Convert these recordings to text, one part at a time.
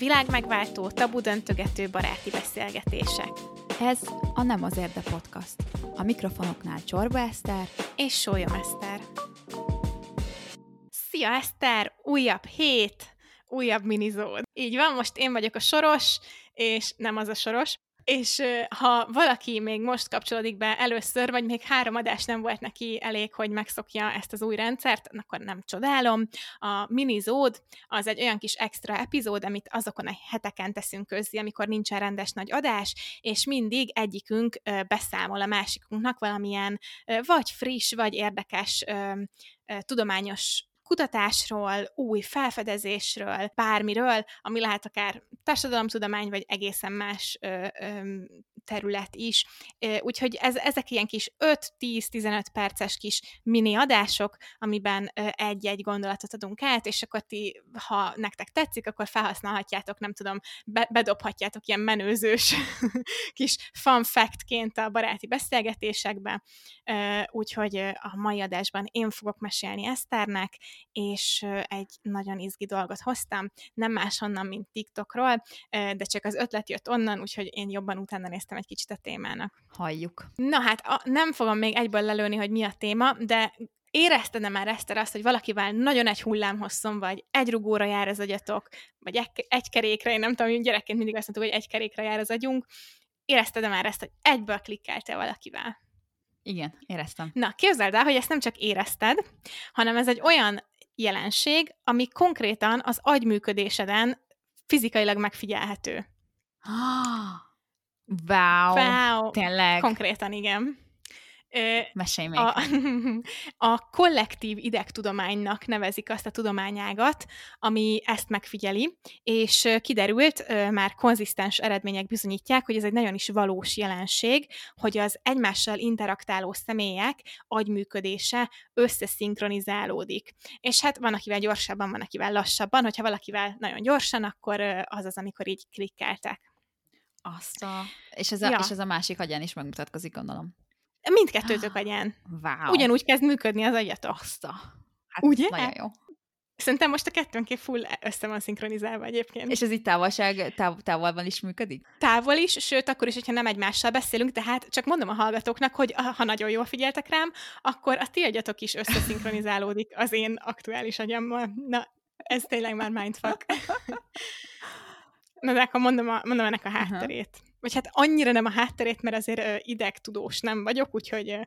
Világ megváltó, tabu döntögető baráti beszélgetések. Ez a Nem az Érde Podcast. A mikrofonoknál Csorba Eszter és Sólyom Eszter. Szia Eszter! Újabb hét, újabb minizód. Így van, most én vagyok a soros, és nem az a soros, és ha valaki még most kapcsolódik be először, vagy még három adás nem volt neki elég, hogy megszokja ezt az új rendszert, akkor nem csodálom. A minizód az egy olyan kis extra epizód, amit azokon a heteken teszünk közzé, amikor nincsen rendes nagy adás, és mindig egyikünk beszámol a másikunknak valamilyen vagy friss, vagy érdekes tudományos kutatásról, új felfedezésésről, bármiről, ami lehet akár társadalomtudomány, vagy egészen más ö, ö, terület is. Úgyhogy ez, ezek ilyen kis 5-10-15 perces kis mini adások, amiben egy-egy gondolatot adunk át, és akkor ti, ha nektek tetszik, akkor felhasználhatjátok, nem tudom, be, bedobhatjátok ilyen menőzős kis fun factként a baráti beszélgetésekbe. Úgyhogy a mai adásban én fogok mesélni Eszternek, és egy nagyon izgi dolgot hoztam, nem máshonnan, mint TikTokról, de csak az ötlet jött onnan, úgyhogy én jobban utána néztem egy kicsit a témának. Halljuk. Na hát a, nem fogom még egyből lelőni, hogy mi a téma, de érezted már Eszter azt, hogy valakivel nagyon egy hullámhosszon vagy, egy rugóra jár az agyatok, vagy egy, egy kerékre, én nem tudom, gyerekként mindig azt mondtuk, hogy egy kerékre jár az agyunk, érezted már ezt, hogy egyből klikkeltél valakivel? Igen, éreztem. Na, képzeld el, hogy ezt nem csak érezted, hanem ez egy olyan jelenség, ami konkrétan az agyműködéseden fizikailag megfigyelhető. Wow, wow. Tényleg. Konkrétan, igen. Mesélj még. A, a kollektív idegtudománynak nevezik azt a tudományágat, ami ezt megfigyeli, és kiderült, már konzisztens eredmények bizonyítják, hogy ez egy nagyon is valós jelenség, hogy az egymással interaktáló személyek agyműködése összeszinkronizálódik. És hát van, akivel gyorsabban, van, akivel lassabban, hogyha valakivel nagyon gyorsan, akkor az az, amikor így klikkeltek. Azt a... És ez a, ja. és ez a másik agyán is megmutatkozik, gondolom. Mindkettőtök agyán. Wow. Ugyanúgy kezd működni az agyatok. Azt a... Hát Ugye? Nagyon jó. Szerintem most a kettőnké full össze van szinkronizálva egyébként. És ez itt távolság, táv, távolban is működik? Távol is, sőt, akkor is, hogyha nem egymással beszélünk, tehát csak mondom a hallgatóknak, hogy ha nagyon jól figyeltek rám, akkor a ti agyatok is összeszinkronizálódik az én aktuális agyammal. Na, ez tényleg már mindfuck. Na de akkor mondom, a, mondom ennek a hátterét. Uh-huh vagy hát annyira nem a hátterét, mert azért idegtudós nem vagyok, úgyhogy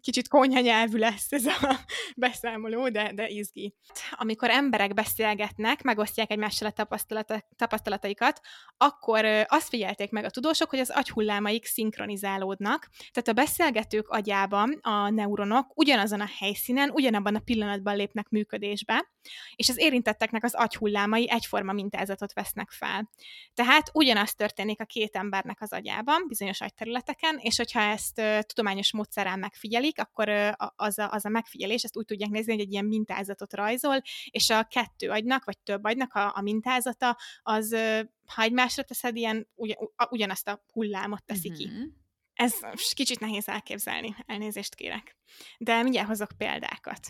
kicsit konyha nyelvű lesz ez a beszámoló, de, de izgi. Amikor emberek beszélgetnek, megosztják egymással a tapasztalata, tapasztalataikat, akkor azt figyelték meg a tudósok, hogy az agyhullámaik szinkronizálódnak, tehát a beszélgetők agyában a neuronok ugyanazon a helyszínen, ugyanabban a pillanatban lépnek működésbe, és az érintetteknek az agyhullámai egyforma mintázatot vesznek fel. Tehát ugyanaz történik a két embernek az agyában, bizonyos agyterületeken, és hogyha ezt tudományos módszerrel megfigyelik, akkor az, a, az a megfigyelés, ezt úgy tudják nézni, hogy egy ilyen mintázatot rajzol, és a kettő agynak, vagy több agynak a, a mintázata, az, uh, ha egymásra teszed, ilyen ugyan, ugyanazt a hullámot teszi uh-huh. ki. Ez kicsit nehéz elképzelni, elnézést kérek. De mindjárt hozok példákat.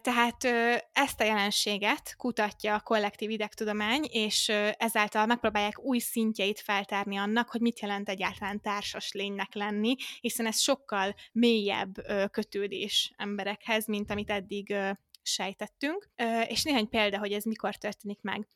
Tehát ezt a jelenséget kutatja a kollektív idegtudomány, és ezáltal megpróbálják új szintjeit feltárni annak, hogy mit jelent egyáltalán társas lénynek lenni, hiszen ez sokkal mélyebb kötődés emberekhez, mint amit eddig sejtettünk, és néhány példa, hogy ez mikor történik meg.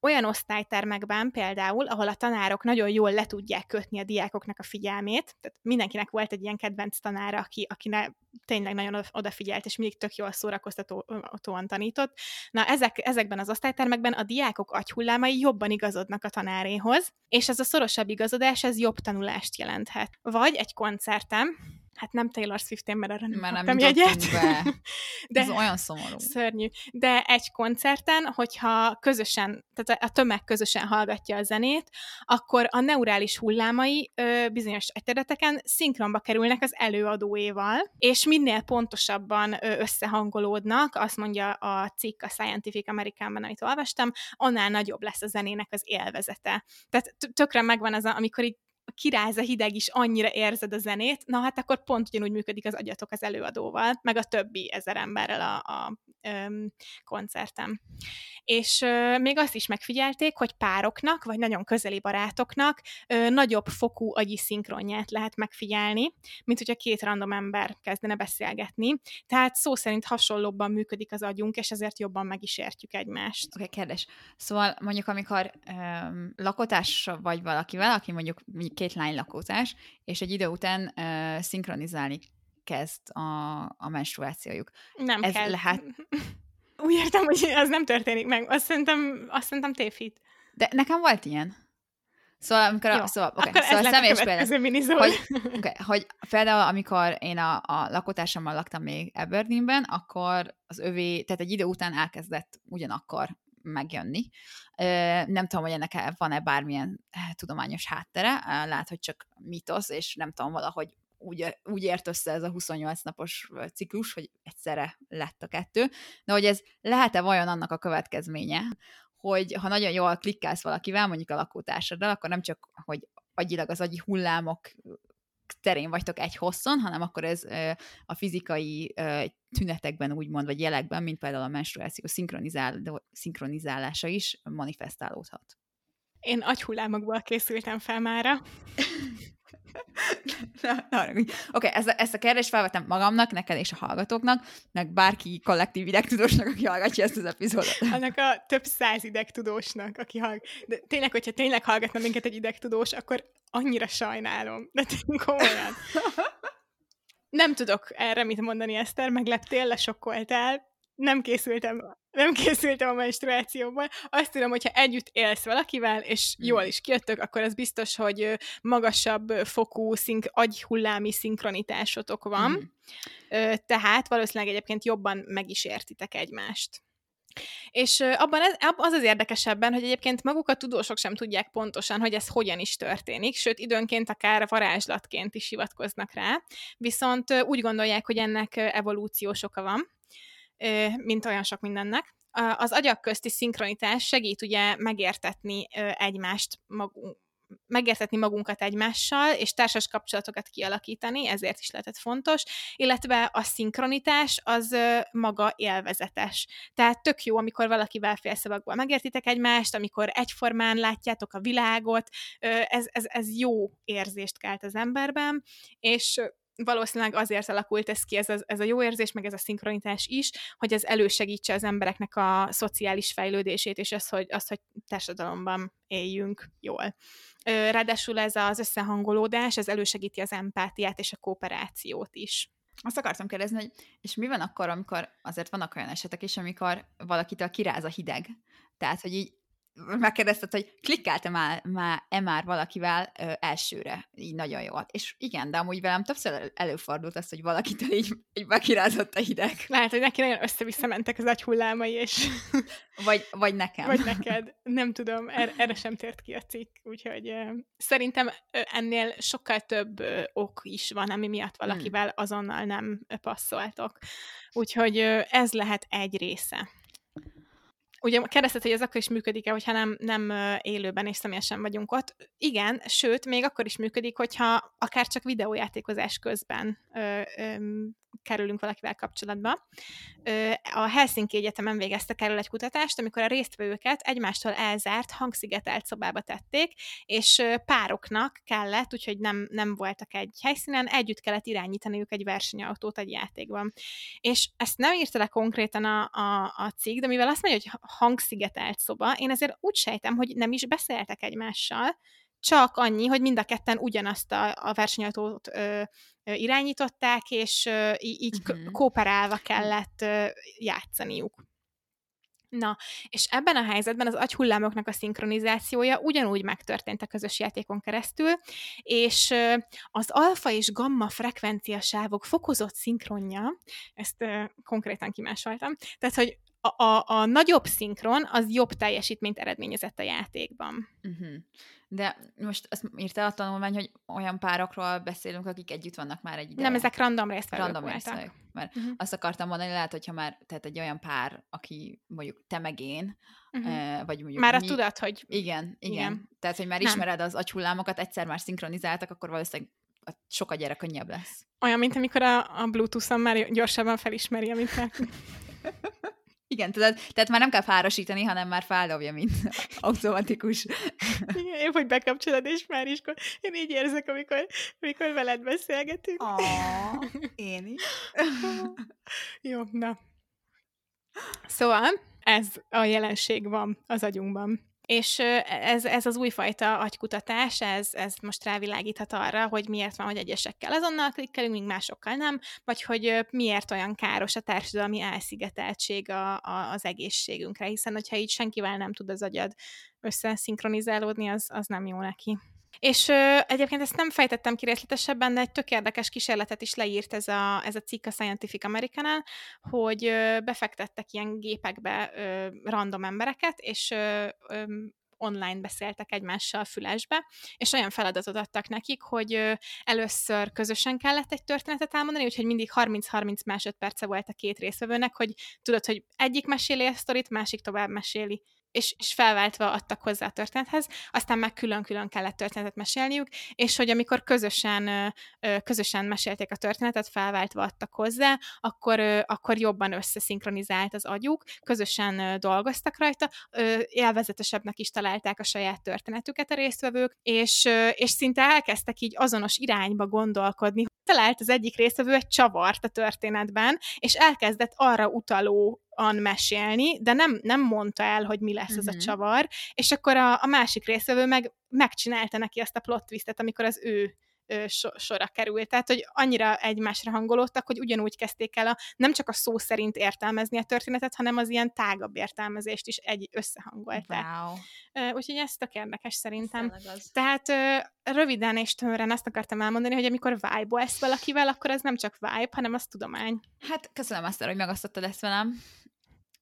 Olyan osztálytermekben például, ahol a tanárok nagyon jól le tudják kötni a diákoknak a figyelmét, tehát mindenkinek volt egy ilyen kedvenc tanára, aki, ne tényleg nagyon odafigyelt, és mindig tök jól szórakoztatóan tanított. Na, ezek, ezekben az osztálytermekben a diákok agyhullámai jobban igazodnak a tanáréhoz, és ez a szorosabb igazodás, ez jobb tanulást jelenthet. Vagy egy koncertem, hát nem Taylor Swift-én, mert arra nem kaptam nem jegyet. Be. De Ez olyan szomorú. Szörnyű. De egy koncerten, hogyha közösen, tehát a tömeg közösen hallgatja a zenét, akkor a neurális hullámai ö, bizonyos területeken szinkronba kerülnek az előadóéval, és minél pontosabban ö, összehangolódnak, azt mondja a cikk a Scientific Americanban, amit olvastam, annál nagyobb lesz a zenének az élvezete. Tehát tökre megvan az, amikor így kiráz a hideg is, annyira érzed a zenét, na hát akkor pont ugyanúgy működik az agyatok az előadóval, meg a többi ezer emberrel a, a um, koncertem. És uh, még azt is megfigyelték, hogy pároknak, vagy nagyon közeli barátoknak uh, nagyobb fokú agyi szinkronját lehet megfigyelni, mint hogyha két random ember kezdene beszélgetni. Tehát szó szerint hasonlóbban működik az agyunk, és ezért jobban meg is értjük egymást. Oké, okay, kérdés. Szóval mondjuk, amikor um, lakotás vagy valakivel, aki mondjuk két lány lakótás, és egy idő után uh, szinkronizálni kezd a, a menstruációjuk. Nem Ez kell. lehet... Úgy értem, hogy az nem történik meg. Azt szerintem, azt szerintem tévhit. De nekem volt ilyen. Szóval, amikor a, Jó, szóval, okay, Akkor szóval ez személyes példa, hogy, okay, hogy például amikor én a, a lakótársammal laktam még Aberdeenben, akkor az övé, tehát egy idő után elkezdett ugyanakkor megjönni. Nem tudom, hogy ennek van-e bármilyen eh, tudományos háttere, lehet, hogy csak mitosz, és nem tudom, valahogy úgy, úgy ért össze ez a 28 napos ciklus, hogy egyszerre lett a kettő, de hogy ez lehet-e vajon annak a következménye, hogy ha nagyon jól klikkálsz valakivel, mondjuk a lakótársaddal, akkor nem csak, hogy agyilag az agyi hullámok terén vagytok egy hosszon, hanem akkor ez a fizikai tünetekben úgymond, vagy jelekben, mint például a menstruáció szinkronizál, szinkronizálása is manifestálódhat. Én agyhullámokból készültem fel mára. Oké, okay, ezt, a, ezt a kérdést felvettem magamnak, neked és a hallgatóknak, meg bárki kollektív idegtudósnak, aki hallgatja ezt az epizódot. Annak a több száz idegtudósnak, aki hallgat. De tényleg, hogyha tényleg hallgatna minket egy idegtudós, akkor annyira sajnálom. De tényleg komolyan. Nem tudok erre mit mondani, Eszter, megleptél, lesokkoltál, nem készültem, nem készültem a menstruációból. Azt tudom, hogyha együtt élsz valakivel, és mm. jól is kijöttök, akkor az biztos, hogy magasabb fokú szink, agyhullámi szinkronitásotok van. Mm. Tehát valószínűleg egyébként jobban meg is értitek egymást. És abban ez, az az érdekesebben, hogy egyébként maguk a tudósok sem tudják pontosan, hogy ez hogyan is történik, sőt időnként akár varázslatként is hivatkoznak rá, viszont úgy gondolják, hogy ennek evolúciós oka van, mint olyan sok mindennek. Az agyak közti szinkronitás segít ugye megértetni egymást magunk, megértetni magunkat egymással, és társas kapcsolatokat kialakítani, ezért is lehetett fontos, illetve a szinkronitás az maga élvezetes. Tehát tök jó, amikor valakivel félszavakból megértitek egymást, amikor egyformán látjátok a világot, ez, ez, ez jó érzést kelt az emberben, és valószínűleg azért alakult ez ki, ez a, ez a jó érzés, meg ez a szinkronitás is, hogy ez elősegítse az embereknek a szociális fejlődését, és az, hogy, az, hogy társadalomban éljünk jól. Ráadásul ez az összehangolódás, ez elősegíti az empátiát és a kooperációt is. Azt akartam kérdezni, hogy és mi van akkor, amikor azért vannak olyan esetek is, amikor valakitől kiráz a hideg? Tehát, hogy így megkérdezted, hogy klikkáltam már, már, -e már valakivel ö, elsőre, így nagyon jól. És igen, de amúgy velem többször előfordult az, hogy valakitől így, így bekirázott a hideg. Lehet, hogy neki nagyon össze-vissza mentek az agyhullámai, és... Vagy, vagy nekem. Vagy neked. Nem tudom, er, erre sem tért ki a cikk, úgyhogy ö, szerintem ö, ennél sokkal több ö, ok is van, ami miatt hmm. valakivel azonnal nem passzoltok. Úgyhogy ö, ez lehet egy része ugye kérdezted, hogy ez akkor is működik-e, hogyha nem, nem élőben és személyesen vagyunk ott. Igen, sőt, még akkor is működik, hogyha akár csak videójátékozás közben ö, ö, kerülünk valakivel kapcsolatba. A Helsinki Egyetemen végeztek erről egy kutatást, amikor a résztvevőket egymástól elzárt, hangszigetelt szobába tették, és pároknak kellett, úgyhogy nem, nem voltak egy helyszínen, együtt kellett irányítaniuk egy versenyautót egy játékban. És ezt nem írta le konkrétan a, a, a cikk, de mivel azt mondja, hogy hangszigetelt szoba, én azért úgy sejtem, hogy nem is beszéltek egymással, csak annyi, hogy mind a ketten ugyanazt a, a versenyautót ö, ö, irányították, és ö, így uh-huh. kooperálva kellett ö, játszaniuk. Na, és ebben a helyzetben az agyhullámoknak a szinkronizációja ugyanúgy megtörtént a közös játékon keresztül, és az alfa és gamma frekvenciasávok fokozott szinkronja, ezt konkrétan kimásoltam, tehát, hogy a, a, a nagyobb szinkron az jobb teljesítményt eredményezett a játékban. Uh-huh. De most azt írta a tanulmány, hogy olyan párokról beszélünk, akik együtt vannak már egy ideje. Nem, ezek random résztvevők Random résztvevők. Mert uh-huh. azt akartam mondani, lehet, hogyha már tehát egy olyan pár, aki mondjuk te meg én, uh-huh. vagy mondjuk Már mi... a tudat, hogy... Igen, igen, igen. Tehát, hogy már Nem. ismered az agyhullámokat, egyszer már szinkronizáltak, akkor valószínűleg a sokkal gyere könnyebb lesz. Olyan, mint amikor a, a Bluetooth-on már gyorsabban felismeri, amit te... Igen, tudod, tehát már nem kell párosítani, hanem már feldobja, mint automatikus. Igen, épp, hogy bekapcsolod, és már is... Én így érzek, amikor, amikor veled beszélgetünk. Oh, én is. Jó, na. Szóval ez a jelenség van az agyunkban. És ez, ez az újfajta agykutatás, ez, ez most rávilágíthat arra, hogy miért van, hogy egyesekkel azonnal klikkelünk, míg másokkal nem, vagy hogy miért olyan káros a társadalmi elszigeteltség a, a, az egészségünkre, hiszen hogyha így senkivel nem tud az agyad összeszinkronizálódni, az, az nem jó neki. És ö, egyébként ezt nem fejtettem ki részletesebben, de egy tök érdekes kísérletet is leírt ez a, ez a cikk a Scientific american hogy ö, befektettek ilyen gépekbe ö, random embereket, és ö, ö, online beszéltek egymással fülesbe, és olyan feladatot adtak nekik, hogy először közösen kellett egy történetet elmondani, úgyhogy mindig 30-30 másodperce volt a két részvevőnek, hogy tudod, hogy egyik meséli a sztorit, másik tovább meséli és, és felváltva adtak hozzá a történethez, aztán meg külön-külön kellett történetet mesélniük, és hogy amikor közösen, közösen mesélték a történetet, felváltva adtak hozzá, akkor, akkor jobban összeszinkronizált az agyuk, közösen dolgoztak rajta, élvezetesebbnek is találták a saját történetüket a résztvevők, és, és szinte elkezdtek így azonos irányba gondolkodni. Talált az egyik résztvevő egy csavart a történetben, és elkezdett arra utaló an mesélni, de nem, nem mondta el, hogy mi lesz uh-huh. az a Mhm. csavar, és akkor a, a másik részvevő meg megcsinálta neki azt a plot twistet, amikor az ő so, sorra került. Tehát, hogy annyira egymásra hangolódtak, hogy ugyanúgy kezdték el a, nem csak a szó szerint értelmezni a történetet, hanem az ilyen tágabb értelmezést is egy összehangolták. Wow. Úgyhogy ez tök érdekes szerintem. Tehát röviden és tömören azt akartam elmondani, hogy amikor vibe-olsz valakivel, akkor ez nem csak vibe, hanem az tudomány. Hát köszönöm azt, hogy megosztottad ezt velem,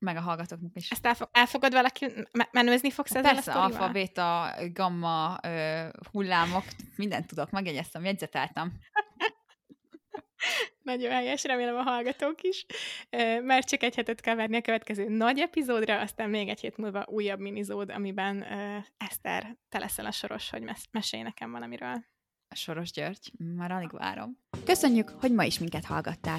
meg a hallgatóknak is. Ezt elfog, elfogad valaki, me- menőzni fogsz ezzel Persze, a alfa, beta, gamma, ö, hullámok, mindent tudok, megjegyeztem, jegyzeteltem. Nagyon helyes, remélem a hallgatók is. Mert csak egy hetet kell várni a következő nagy epizódra, aztán még egy hét múlva újabb minizód, amiben Eszter, te leszel a soros, hogy mes- mesélj nekem valamiről. Soros György, már alig várom. Köszönjük, hogy ma is minket hallgattál.